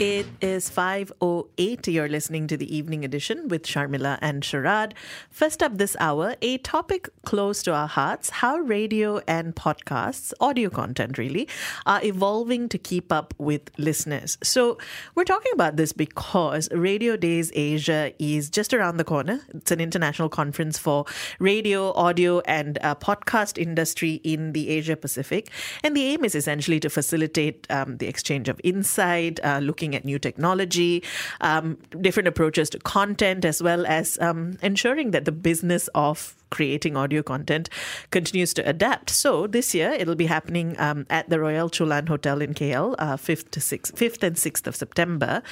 It is 5.08. You're listening to the evening edition with Sharmila and Sharad. First up this hour, a topic close to our hearts how radio and podcasts, audio content really, are evolving to keep up with listeners. So, we're talking about this because Radio Days Asia is just around the corner. It's an international conference for radio, audio, and uh, podcast industry in the Asia Pacific. And the aim is essentially to facilitate um, the exchange of insight, uh, looking at new technology, um, different approaches to content, as well as um, ensuring that the business of creating audio content continues to adapt. So this year it'll be happening um, at the Royal Chulan Hotel in KL, uh, 5th to 6th, 5th and 6th of September.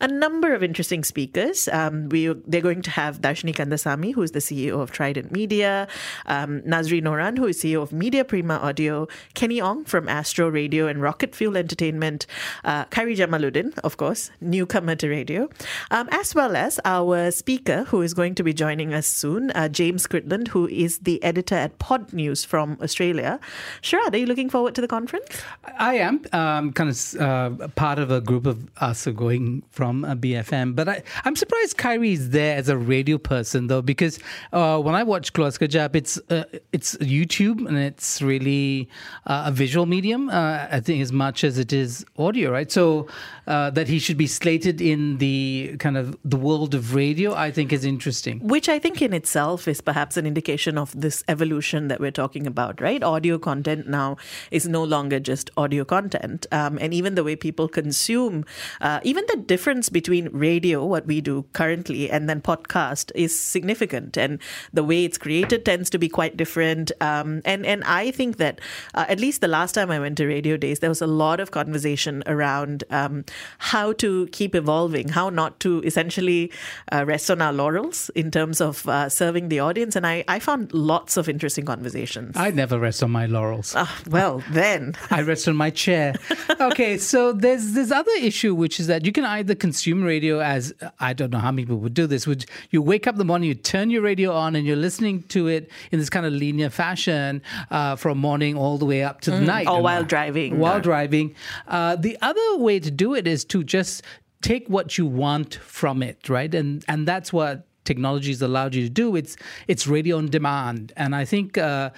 A number of interesting speakers. Um, we they're going to have Darshini Kandasamy, who is the CEO of Trident Media, um, Nazri Noran, who is CEO of Media Prima Audio, Kenny Ong from Astro Radio and Rocket Fuel Entertainment, uh, Khairy Jamaluddin, of course, newcomer to radio, um, as well as our speaker who is going to be joining us soon, uh, James Who is the editor at Podnews from Australia. Sharad, are you looking forward to the conference? I am um, kind of uh, part of a group of us going from uh, BFM, but I, am surprised Khairy is there as a radio person though, because uh, when I watch Keluar Sekejap, it's uh, it's YouTube and it's really uh, a visual medium. Uh, I think as much as it is audio, right? So that he should be slated in the kind of the world of radio, I think is interesting. Which I think in itself is perhaps an indication of this evolution that we're talking about, right? Audio content now is no longer just audio content. Um, and even the way people consume, uh, even the difference between radio, what we do currently, and then podcast is significant. And the way it's created tends to be quite different. Um, and, and I think that uh, at least the last time I went to Radio Days, there was a lot of conversation around um, how to keep evolving, how not to essentially uh, rest on our laurels in terms of uh, serving the audience. And I I, found lots of interesting conversations. I never rest on my laurels. Uh, well, then. I rest on my chair. okay, so there's this other issue, which is that you can either consume radio as, I don't know how many people would do this, would you wake up in the morning, you turn your radio on, and you're listening to it in this kind of linear fashion uh, from morning all the way up to the mm, night. Or while driving. While driving. Uh, the other way to do it is to just take what you want from it, right? And and that's what technologies allowed you to do. It's it's radio on demand, and I think uh,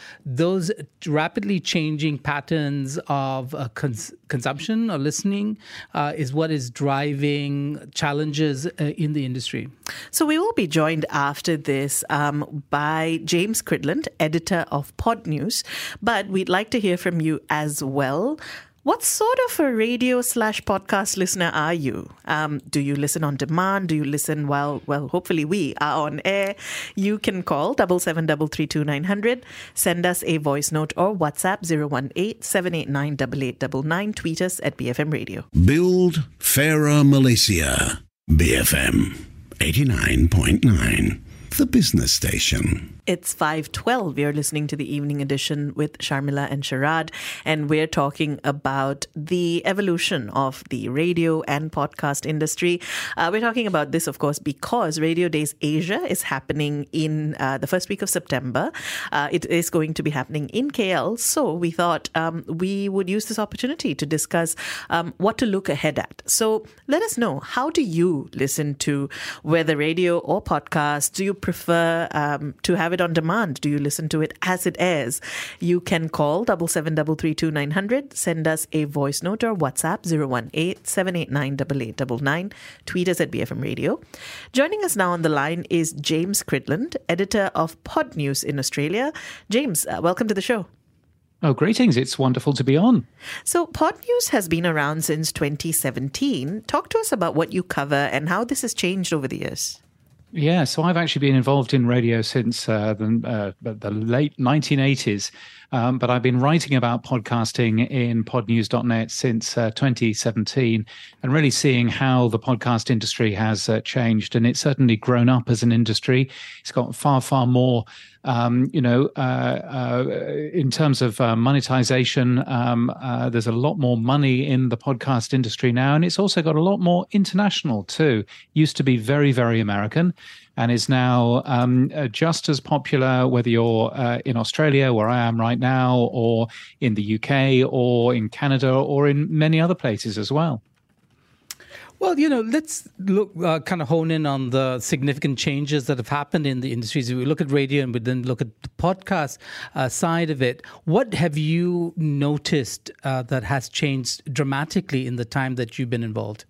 those rapidly changing patterns of uh, cons- consumption or listening uh, is what is driving challenges uh, in the industry. So we will be joined after this um, by James Cridland, editor of Podnews, but we'd like to hear from you as well. What sort of a radio slash podcast listener are you? Um, do you listen on demand? Do you listen while, well, hopefully we are on air? You can call double seven double three two nine hundred. Send us a voice note or WhatsApp 018 789 8899. Tweet us at BFM Radio. Build fairer Malaysia. BFM 89.9. The business station. It's 512. You're listening to the evening edition with Sharmila and Sharad, and we're talking about the evolution of the radio and podcast industry. Uh, we're talking about this, of course, because Radio Days Asia is happening in uh, the first week of September. Uh, it is going to be happening in KL. So we thought um, we would use this opportunity to discuss um, what to look ahead at. So let us know how do you listen to whether radio or podcast? Do you prefer um, to have it on demand? Do you listen to it as it airs? You can call double seven double three two nine hundred. Send us a voice note or WhatsApp 018 789 Tweet us at BFM Radio. Joining us now on the line is James Cridland, editor of Podnews in Australia. James, uh, welcome to the show. Oh, greetings. It's wonderful to be on. So, Pod News has been around since 2017. Talk to us about what you cover and how this has changed over the years. Yeah, so I've actually been involved in radio since uh, the, uh, the late 1980s. Um, but I've been writing about podcasting in podnews.net since uh, 2017 and really seeing how the podcast industry has uh, changed. And it's certainly grown up as an industry. It's got far, far more um, you know, uh, uh, in terms of uh, monetization, um, uh, there's a lot more money in the podcast industry now, and it's also got a lot more international too. Used to be very, very American, and is now um, uh, just as popular whether you're uh, in Australia, where I am right now, or in the UK, or in Canada, or in many other places as well. Well, you know, let's look, uh, kind of hone in on the significant changes that have happened in the industries. We look at radio and we then look at the podcast uh, side of it. What have you noticed uh, that has changed dramatically in the time that you've been involved?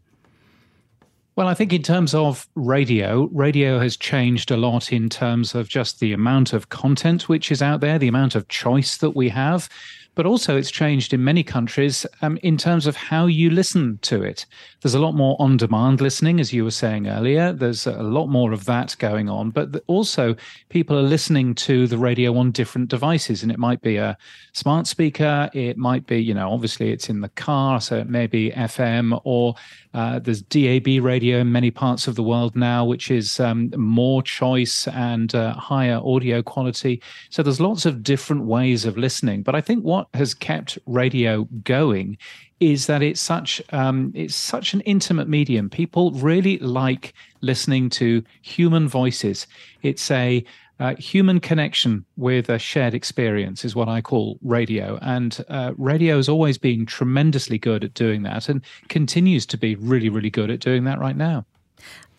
Well, I think in terms of radio, radio has changed a lot in terms of just the amount of content which is out there, the amount of choice that we have but also it's changed in many countries um, in terms of how you listen to it. There's a lot more on demand listening, as you were saying earlier. There's a lot more of that going on, but also people are listening to the radio on different devices, and it might be a smart speaker, it might be, you know, obviously it's in the car, so it may be FM, or uh, there's DAB radio in many parts of the world now, which is um, more choice and uh, higher audio quality. So there's lots of different ways of listening. But I think what has kept radio going is that it's such um, it's such an intimate medium. People really like listening to human voices. It's a uh, human connection with a shared experience is what I call radio. And uh, radio has always been tremendously good at doing that and continues to be really, really good at doing that right now.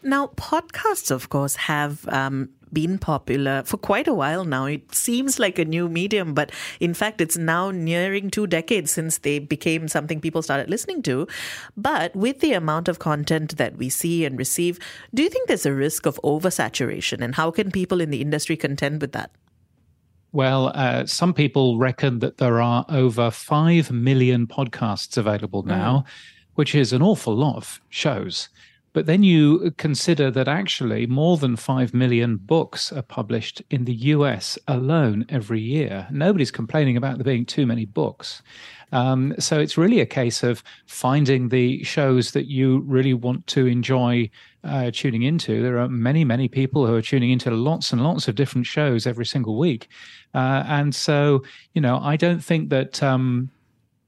Now, podcasts, of course, have um, been popular for quite a while now. It seems like a new medium, but in fact, it's now nearing two decades since they became something people started listening to. But with the amount of content that we see and receive, do you think there's a risk of oversaturation? And how can people in the industry contend with that? Well, uh, some people reckon that there are over 5 million podcasts available now, mm. which is an awful lot of shows. But then you consider that actually more than 5 million books are published in the US alone every year. Nobody's complaining about there being too many books. Um, so it's really a case of finding the shows that you really want to enjoy uh, tuning into. There are many, many people who are tuning into lots and lots of different shows every single week. Uh, and so, you know, I don't think that. Um,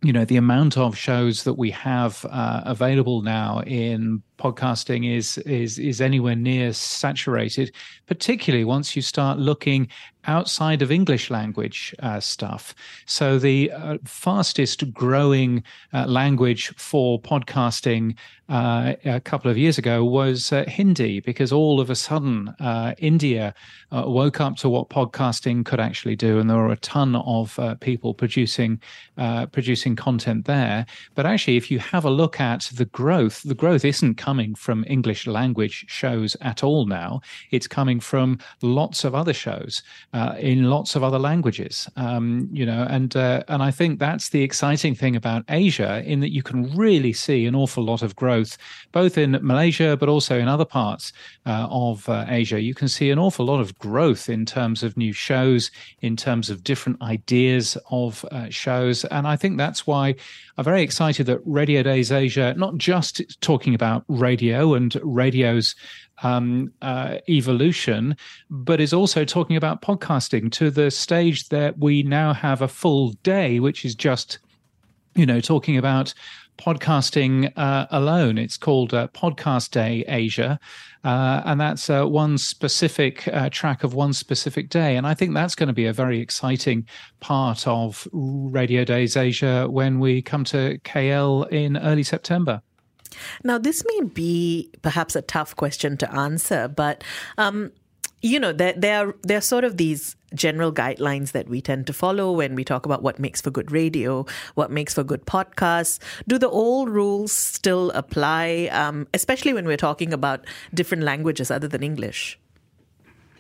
you know the amount of shows that we have uh, available now in podcasting is is is anywhere near saturated particularly once you start looking outside of english language uh, stuff. So the uh, fastest growing uh, language for podcasting uh, a couple of years ago was uh, hindi because all of a sudden india woke up to what podcasting could actually do and there were a ton of people producing producing content there. But actually if you have a look at the growth the growth isn't coming from English language shows at all now. It's coming from lots of other shows uh, in lots of other languages. Um, you know, and uh, and I think that's the exciting thing about Asia, in that you can really see an awful lot of growth, both in Malaysia but also in other parts uh, of uh, Asia. You can see an awful lot of growth in terms of new shows, in terms of different ideas of uh, shows, and I think that's why I'm very excited that Radio Days Asia, not just talking about radio and radio's um, uh, evolution, but is also talking about podcasting to the stage that we now have a full day, which is just, you know, talking about podcasting uh, alone. It's called uh, Podcast Day Asia. Uh, and that's uh, one specific uh, track of one specific day. And I think that's going to be a very exciting part of Radio Days Asia when we come to KL in early September. Now, this may be perhaps a tough question to answer, but um, you know, there, there are there are sort of these general guidelines that we tend to follow when we talk about what makes for good radio, what makes for good podcasts. Do the old rules still apply, um, especially when we're talking about different languages other than English?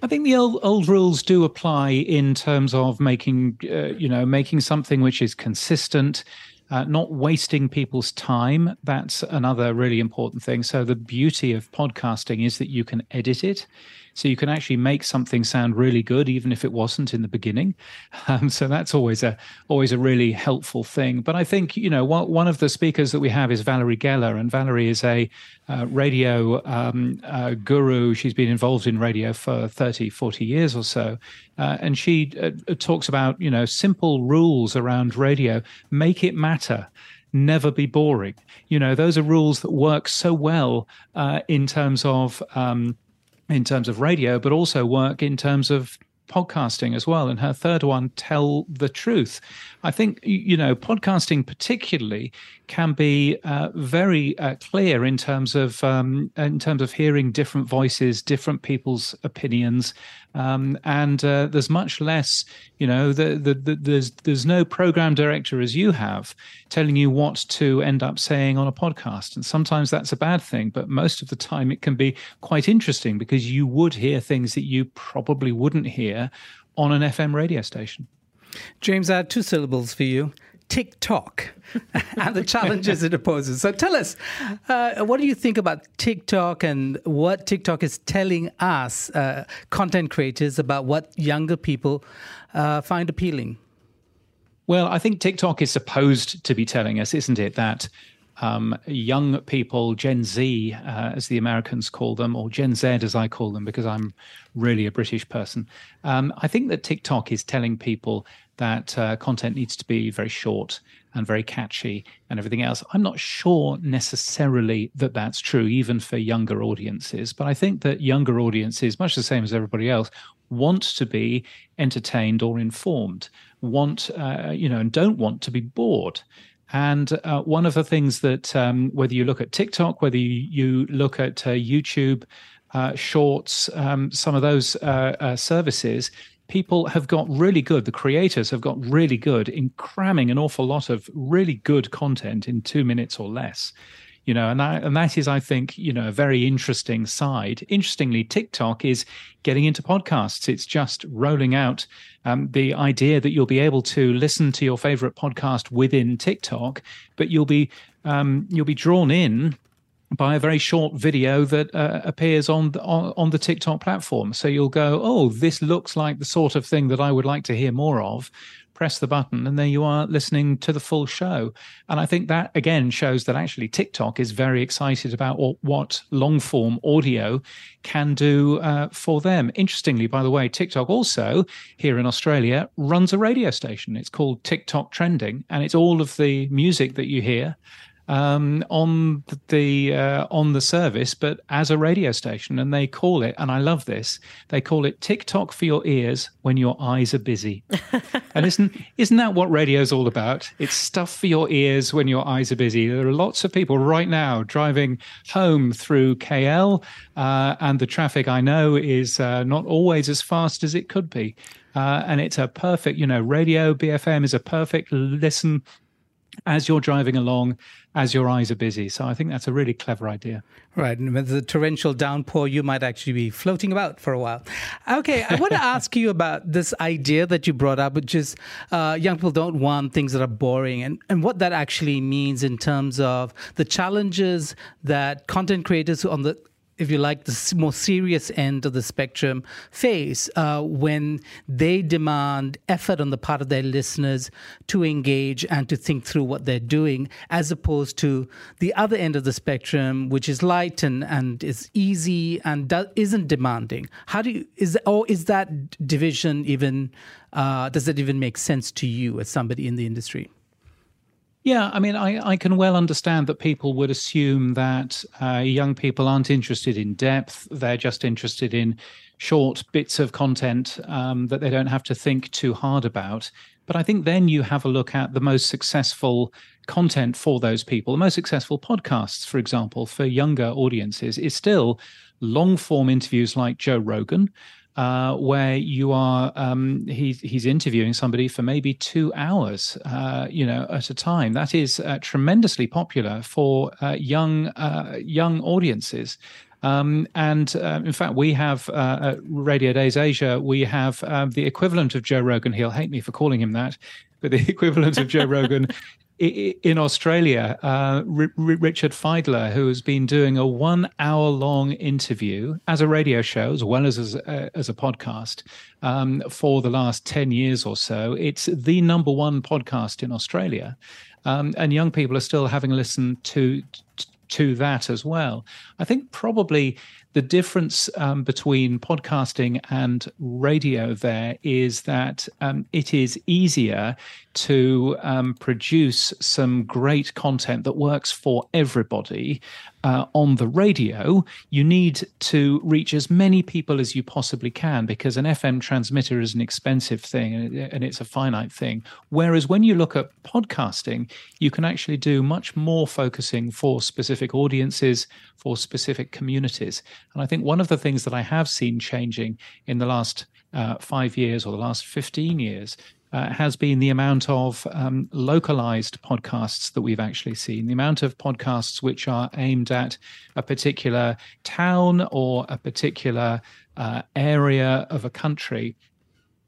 I think the old old rules do apply in terms of making, uh, you know, making something which is consistent, uh, not wasting people's time. That's another really important thing. So, the beauty of podcasting is that you can edit it. So you can actually make something sound really good, even if it wasn't in the beginning. Um, so that's always a always a really helpful thing. But I think you know one, one of the speakers that we have is Valerie Geller, and Valerie is a uh, radio um, uh, guru. She's been involved in radio for 30, 40 years or so. Uh, and she uh, talks about, you know, simple rules around radio. Make it matter never be boring. You know, those are rules that work so well uh, in terms of um, in terms of radio, but also work in terms of podcasting as well. And her third one, tell the truth. I think, you know, podcasting particularly can be uh, very uh, clear in terms of um, in terms of hearing different voices, different people's opinions, um, and uh, there's much less. You know, the, the, the, there's there's no program director as you have telling you what to end up saying on a podcast, and sometimes that's a bad thing. But most of the time, it can be quite interesting because you would hear things that you probably wouldn't hear on an FM radio station. James, I had two syllables for you. TikTok and the challenges it poses. So tell us, uh, what do you think about TikTok and what TikTok is telling us, uh, content creators, about what younger people uh, find appealing? Well, I think TikTok is supposed to be telling us, isn't it, that um, young people, Gen Z, uh, as the Americans call them, or Gen Z as I call them, because I'm really a British person. Um, I think that TikTok is telling people that uh, content needs to be very short and very catchy and everything else. I'm not sure necessarily that that's true, even for younger audiences. But I think that younger audiences, much the same as everybody else, want to be entertained or informed, want, uh, you know, and don't want to be bored. And uh, one of the things that, um, whether you look at TikTok, whether you, look at uh, YouTube, uh, Shorts, um, some of those uh, services, people have got really good, the creators have got really good in cramming an awful lot of really good content in two minutes or less. You know, and that, and that is, I think, you know, a very interesting side. Interestingly, TikTok is getting into podcasts. It's just rolling out um, the idea that you'll be able to listen to your favorite podcast within TikTok, but you'll be um, you'll be drawn in by a very short video that uh, appears on the, on, on the TikTok platform. So you'll go, oh, this looks like the sort of thing that I would like to hear more of. Press the button, and there you are listening to the full show. And I think that again shows that actually TikTok is very excited about what long form audio can do uh, for them. Interestingly, by the way, TikTok also here in Australia runs a radio station. It's called TikTok Trending, and it's all of the music that you hear um, on the uh, on the service, but as a radio station, and they call it, and I love this. They call it TikTok for your ears when your eyes are busy. and isn't isn't that what radio's all about? It's stuff for your ears when your eyes are busy. There are lots of people right now driving home through KL, uh, and the traffic I know is uh, not always as fast as it could be. Uh, and it's a perfect, you know, radio BFM is a perfect listen as you're driving along, as your eyes are busy. So I think that's a really clever idea. Right. And with the torrential downpour, you might actually be floating about for a while. Okay. I want to ask you about this idea that you brought up, which is uh, young people don't want things that are boring and, and what that actually means in terms of the challenges that content creators on the if you like, the more serious end of the spectrum face uh, when they demand effort on the part of their listeners to engage and to think through what they're doing, as opposed to the other end of the spectrum, which is light and, and is easy and do, isn't demanding. How do you, is, or is that division even, uh, does that even make sense to you as somebody in the industry? Yeah, I mean, I, I can well understand that people would assume that uh, young people aren't interested in depth. They're just interested in short bits of content um, that they don't have to think too hard about. But I think then you have a look at the most successful content for those people. The most successful podcasts, for example, for younger audiences, is still long form interviews like Joe Rogan, uh, where you are um, he's he's interviewing somebody for maybe two hours, uh, you know, at a time. That is uh, tremendously popular for uh, young uh, young audiences. Um, and uh, in fact, we have at Radio Days Asia, we have um, the equivalent of Joe Rogan. He'll hate me for calling him that, but the equivalent of Joe Rogan in Australia, uh, R- Richard Fidler, who has been doing a one-hour-long interview as a radio show as well as as, as a podcast um, for the last ten years or so. It's the number one podcast in Australia, um, and young people are still having a listen to to that as well. I think probably the difference um, between podcasting and radio there is that um, it is easier to um, produce some great content that works for everybody uh, on the radio. You need to reach as many people as you possibly can because an FM transmitter is an expensive thing and it's a finite thing. Whereas when you look at podcasting, you can actually do much more focusing for specific audiences, for specific communities. And I think one of the things that I have seen changing in the last uh, five years or the last 15 years uh, has been the amount of um, localized podcasts that we've actually seen, the amount of podcasts which are aimed at a particular town or a particular uh, area of a country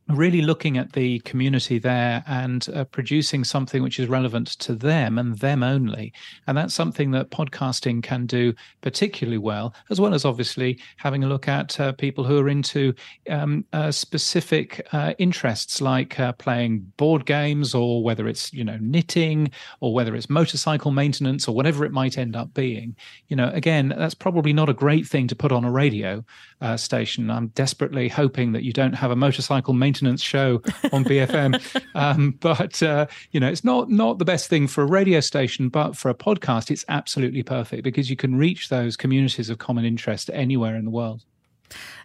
really looking at the community there and uh, producing something which is relevant to them and them only. And that's something that podcasting can do particularly well, as well as obviously having a look at uh, people who are into um, uh, specific uh, interests like uh, playing board games or whether it's, you know, knitting or whether it's motorcycle maintenance or whatever it might end up being. You know, again, that's probably not a great thing to put on a radio uh, station. I'm desperately hoping that you don't have a motorcycle maintenance show on BFM. um, but uh, you know, it's not not the best thing for a radio station, but for a podcast, it's absolutely perfect because you can reach those communities of common interest anywhere in the world.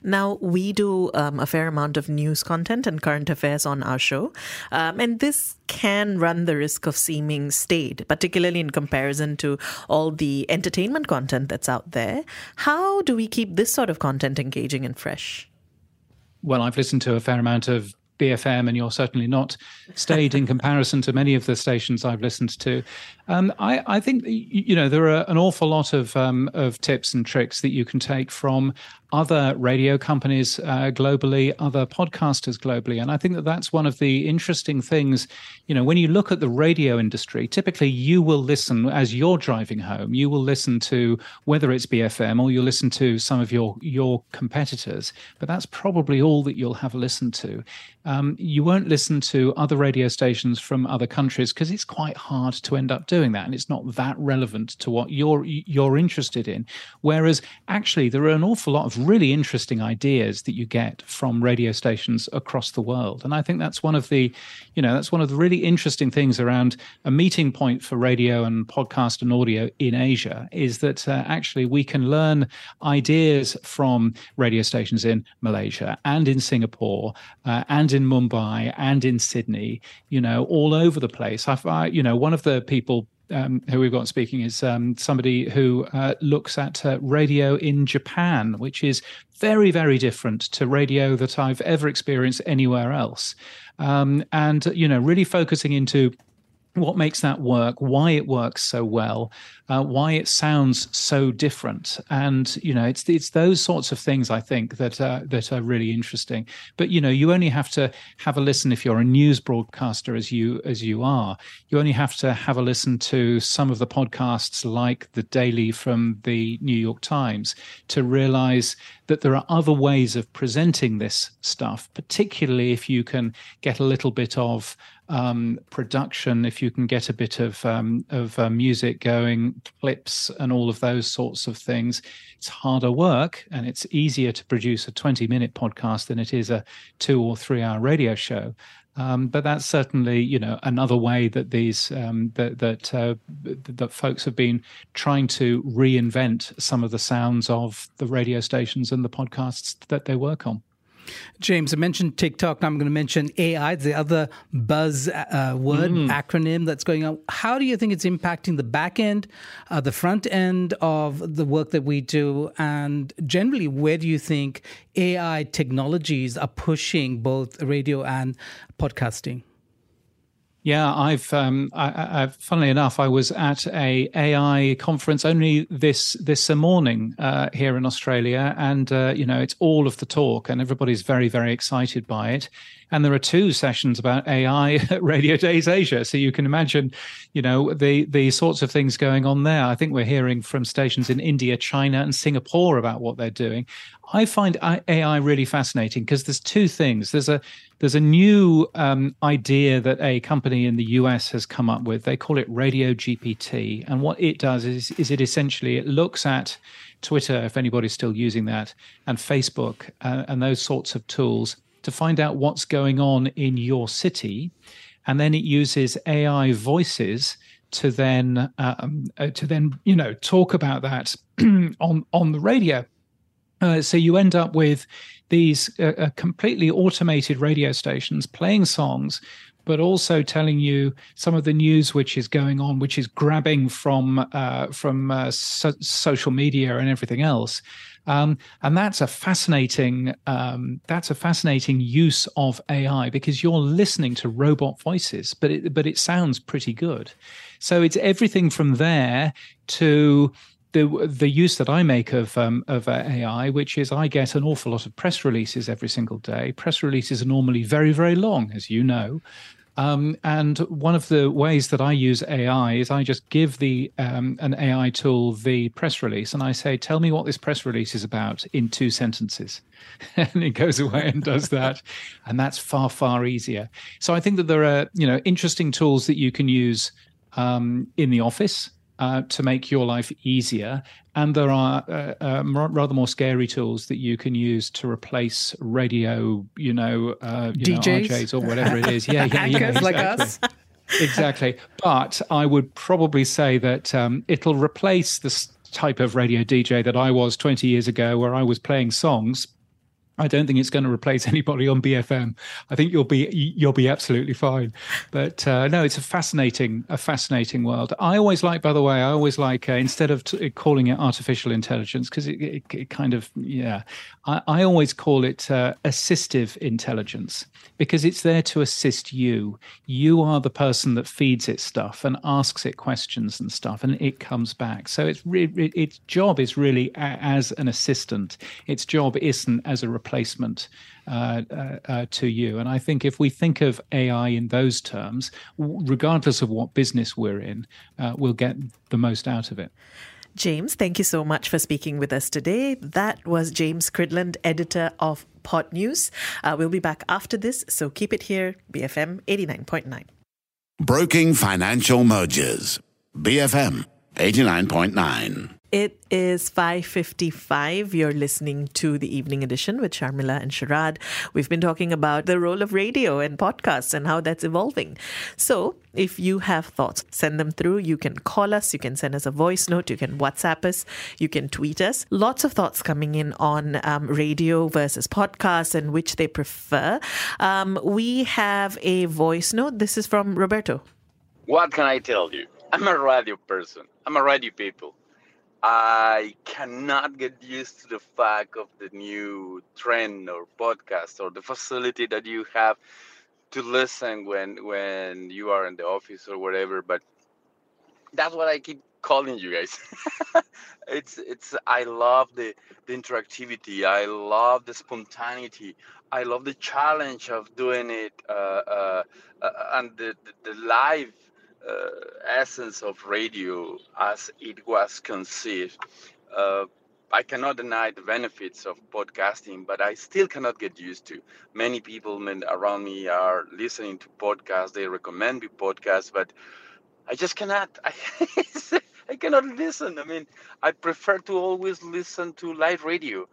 Now, we do um, a fair amount of news content and current affairs on our show, um, and this can run the risk of seeming staid, particularly in comparison to all the entertainment content that's out there. How do we keep this sort of content engaging and fresh? Well, I've listened to a fair amount of BFM, and you're certainly not staid in comparison to many of the stations I've listened to. Um, I, I, think you know there are an awful lot of um, of tips and tricks that you can take from other radio companies uh, globally, other podcasters globally. And I think that that's one of the interesting things. You know, when you look at the radio industry, typically you will listen as you're driving home, you will listen to whether it's BFM or you'll listen to some of your, your competitors, but that's probably all that you'll have listened to. Um, you won't listen to other radio stations from other countries because it's quite hard to end up doing that. And it's not that relevant to what you're, you're interested in. Whereas actually there are an awful lot of really interesting ideas that you get from radio stations across the world. And I think that's one of the, you know, that's one of the really interesting things around a meeting point for radio and podcast and audio in Asia is that uh, actually we can learn ideas from radio stations in Malaysia and in Singapore uh, and in Mumbai and in Sydney, you know, all over the place. I, you know, one of the people um, who we've got speaking is um, somebody who uh, looks at uh, radio in Japan, which is very, very different to radio that I've ever experienced anywhere else. Um, and, you know, really focusing into what makes that work, why it works so well, uh, why it sounds so different, and you know, it's it's those sorts of things I think that uh, that are really interesting. But you know, you only have to have a listen if you're a news broadcaster, as you as you are. You only have to have a listen to some of the podcasts like the Daily from the New York Times to realize that there are other ways of presenting this stuff, particularly if you can get a little bit of um, production, if you can get a bit of um, of uh, music going, clips, and all of those sorts of things, it's harder work, and it's easier to produce a twenty minute podcast than it is a two or three hour radio show. Um, but that's certainly, you know, another way that these um, that that uh, that folks have been trying to reinvent some of the sounds of the radio stations and the podcasts that they work on. James, I mentioned TikTok. Now I'm going to mention AI, the other buzz uh, word mm. acronym that's going on. How do you think it's impacting the back end, uh, the front end of the work that we do? And generally, where do you think AI technologies are pushing both radio and podcasting? Yeah, I've, um, I, I, funnily enough, I was at a AI conference only this this morning uh, here in Australia, and uh, you know, it's all of the talk, and everybody's very, very excited by it. And there are two sessions about AI at Radio Days Asia. So you can imagine, you know, the the sorts of things going on there. I think we're hearing from stations in India, China, and Singapore about what they're doing. I find AI really fascinating because there's two things. There's a there's a new um, idea that a company in the US has come up with. They call it Radio GPT, and what it does is is it essentially it looks at Twitter, if anybody's still using that, and Facebook uh, and those sorts of tools to find out what's going on in your city, and then it uses AI voices to then um, uh, to then you know talk about that on on the radio. Uh, so you end up with these uh, uh, completely automated radio stations playing songs, but also telling you some of the news which is going on, which is grabbing from uh, from uh, so- social media and everything else. Um, and that's a fascinating um, that's a fascinating use of AI because you're listening to robot voices, but it, but it sounds pretty good. So it's everything from there to the the use that I make of um, of uh, AI, which is I get an awful lot of press releases every single day. Press releases are normally very very long, as you know. Um, and one of the ways that I use AI is I just give the um, an AI tool the press release, and I say, "Tell me what this press release is about in two sentences," and it goes away and does that, and that's far far easier. So I think that there are you know interesting tools that you can use um, in the office uh, to make your life easier. And there are uh, uh, rather more scary tools that you can use to replace radio, you know, uh, you DJs. Know, RJs or whatever it is. Yeah, yeah, yeah. Exactly. like us. exactly. But I would probably say that um, it'll replace this type of radio DJ that I was 20 years ago, where I was playing songs I don't think it's going to replace anybody on BFM. I think you'll be you'll be absolutely fine. But uh, no, it's a fascinating a fascinating world. I always like, by the way, I always like uh, instead of t- calling it artificial intelligence because it, it, it, kind of yeah, I, I always call it uh, assistive intelligence because it's there to assist you. You are the person that feeds it stuff and asks it questions and stuff, and it comes back. So it's re- its job is really a- as an assistant. Its job isn't as a replacement uh, uh, uh, to you. And I think if we think of AI in those terms, regardless of what business we're in, uh, we'll get the most out of it. James, thank you so much for speaking with us today. That was James Cridland, editor of Podnews. Uh, we'll be back after this, so keep it here, BFM 89.9. Broking financial mergers, BFM 89.9. It is 5:55. You're listening to the evening edition with Sharmila and Sharad. We've been talking about the role of radio and podcasts and how that's evolving. So, if you have thoughts, send them through. You can call us, you can send us a voice note, you can WhatsApp us, you can tweet us. Lots of thoughts coming in on um, radio versus podcasts and which they prefer. Um, we have a voice note. This is from Roberto. What can I tell you? I'm a radio person. I'm a radio people. I cannot get used to the fact of the new trend or podcast or the facility that you have to listen when when you are in the office or whatever. But that's what I keep calling you guys. it's it's I love the the interactivity. I love the spontaneity. I love the challenge of doing it uh, uh, uh, and the, the, the live essence of radio as it was conceived. Uh, I cannot deny the benefits of podcasting, but I still cannot get used to. Many people around me are listening to podcasts. They recommend me podcasts, but I just cannot. I, I cannot listen. I mean, I prefer to always listen to live radio.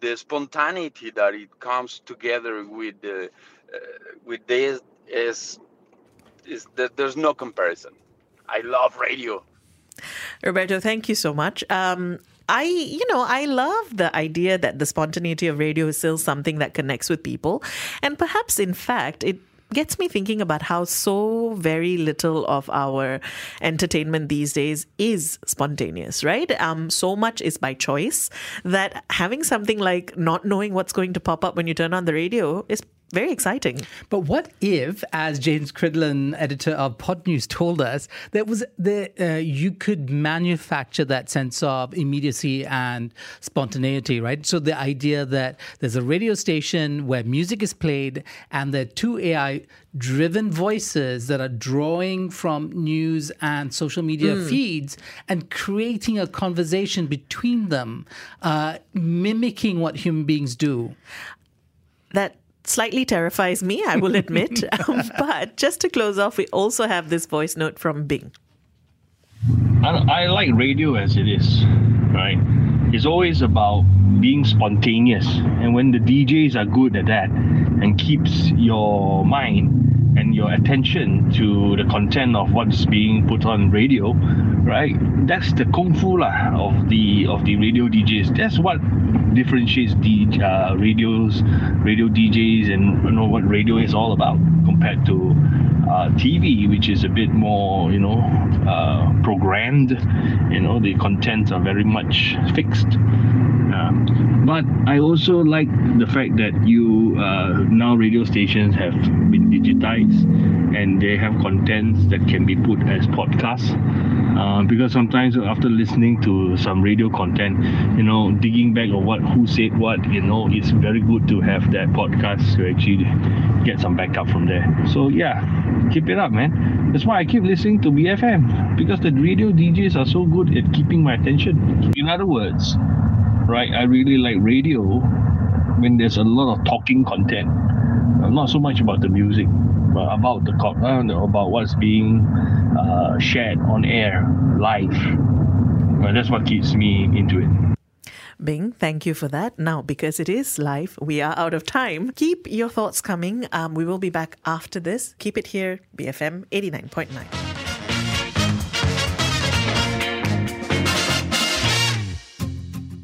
The spontaneity that it comes together with the uh, with this is is there's no comparison. I love radio. Roberto, thank you so much. Um, I, you know, I love the idea that the spontaneity of radio is still something that connects with people. And perhaps, in fact, it gets me thinking about how so very little of our entertainment these days is spontaneous, right? Um, so much is by choice that having something like not knowing what's going to pop up when you turn on the radio is very exciting. But what if, as James Cridland, editor of Pod News, told us, that was that uh, you could manufacture that sense of immediacy and spontaneity, right? So the idea that there's a radio station where music is played, and there are two AI driven voices that are drawing from news and social media mm. feeds and creating a conversation between them, uh, mimicking what human beings do. That slightly terrifies me, I will admit. um, but just to close off, we also have this voice note from Bing. I, I like radio as it is, right? It's always about being spontaneous. And when the DJs are good at that and keeps your mind and your attention to the content of what's being put on radio, right? That's the kung fu lah of the of the radio DJs. That's what differentiates the uh, radios, radio DJs, and you know what radio is all about compared to uh, TV, which is a bit more, you know, uh, programmed. You know, the contents are very much fixed. But I also like the fact that you uh, now radio stations have been digitized and they have contents that can be put as podcasts. Uh, because sometimes after listening to some radio content, you know, digging back on what who said what, you know, it's very good to have that podcast to actually get some backup from there. So yeah, keep it up, man. That's why I keep listening to BFM because the radio DJs are so good at keeping my attention. In other words, right, I really like radio when there's a lot of talking content. Not so much about the music, but about the uh, about what's being uh, shared on air live. Uh, that's what keeps me into it. Bing, thank you for that. Now, because it is live, we are out of time. Keep your thoughts coming. Um, we will be back after this. Keep it here, BFM 89.9.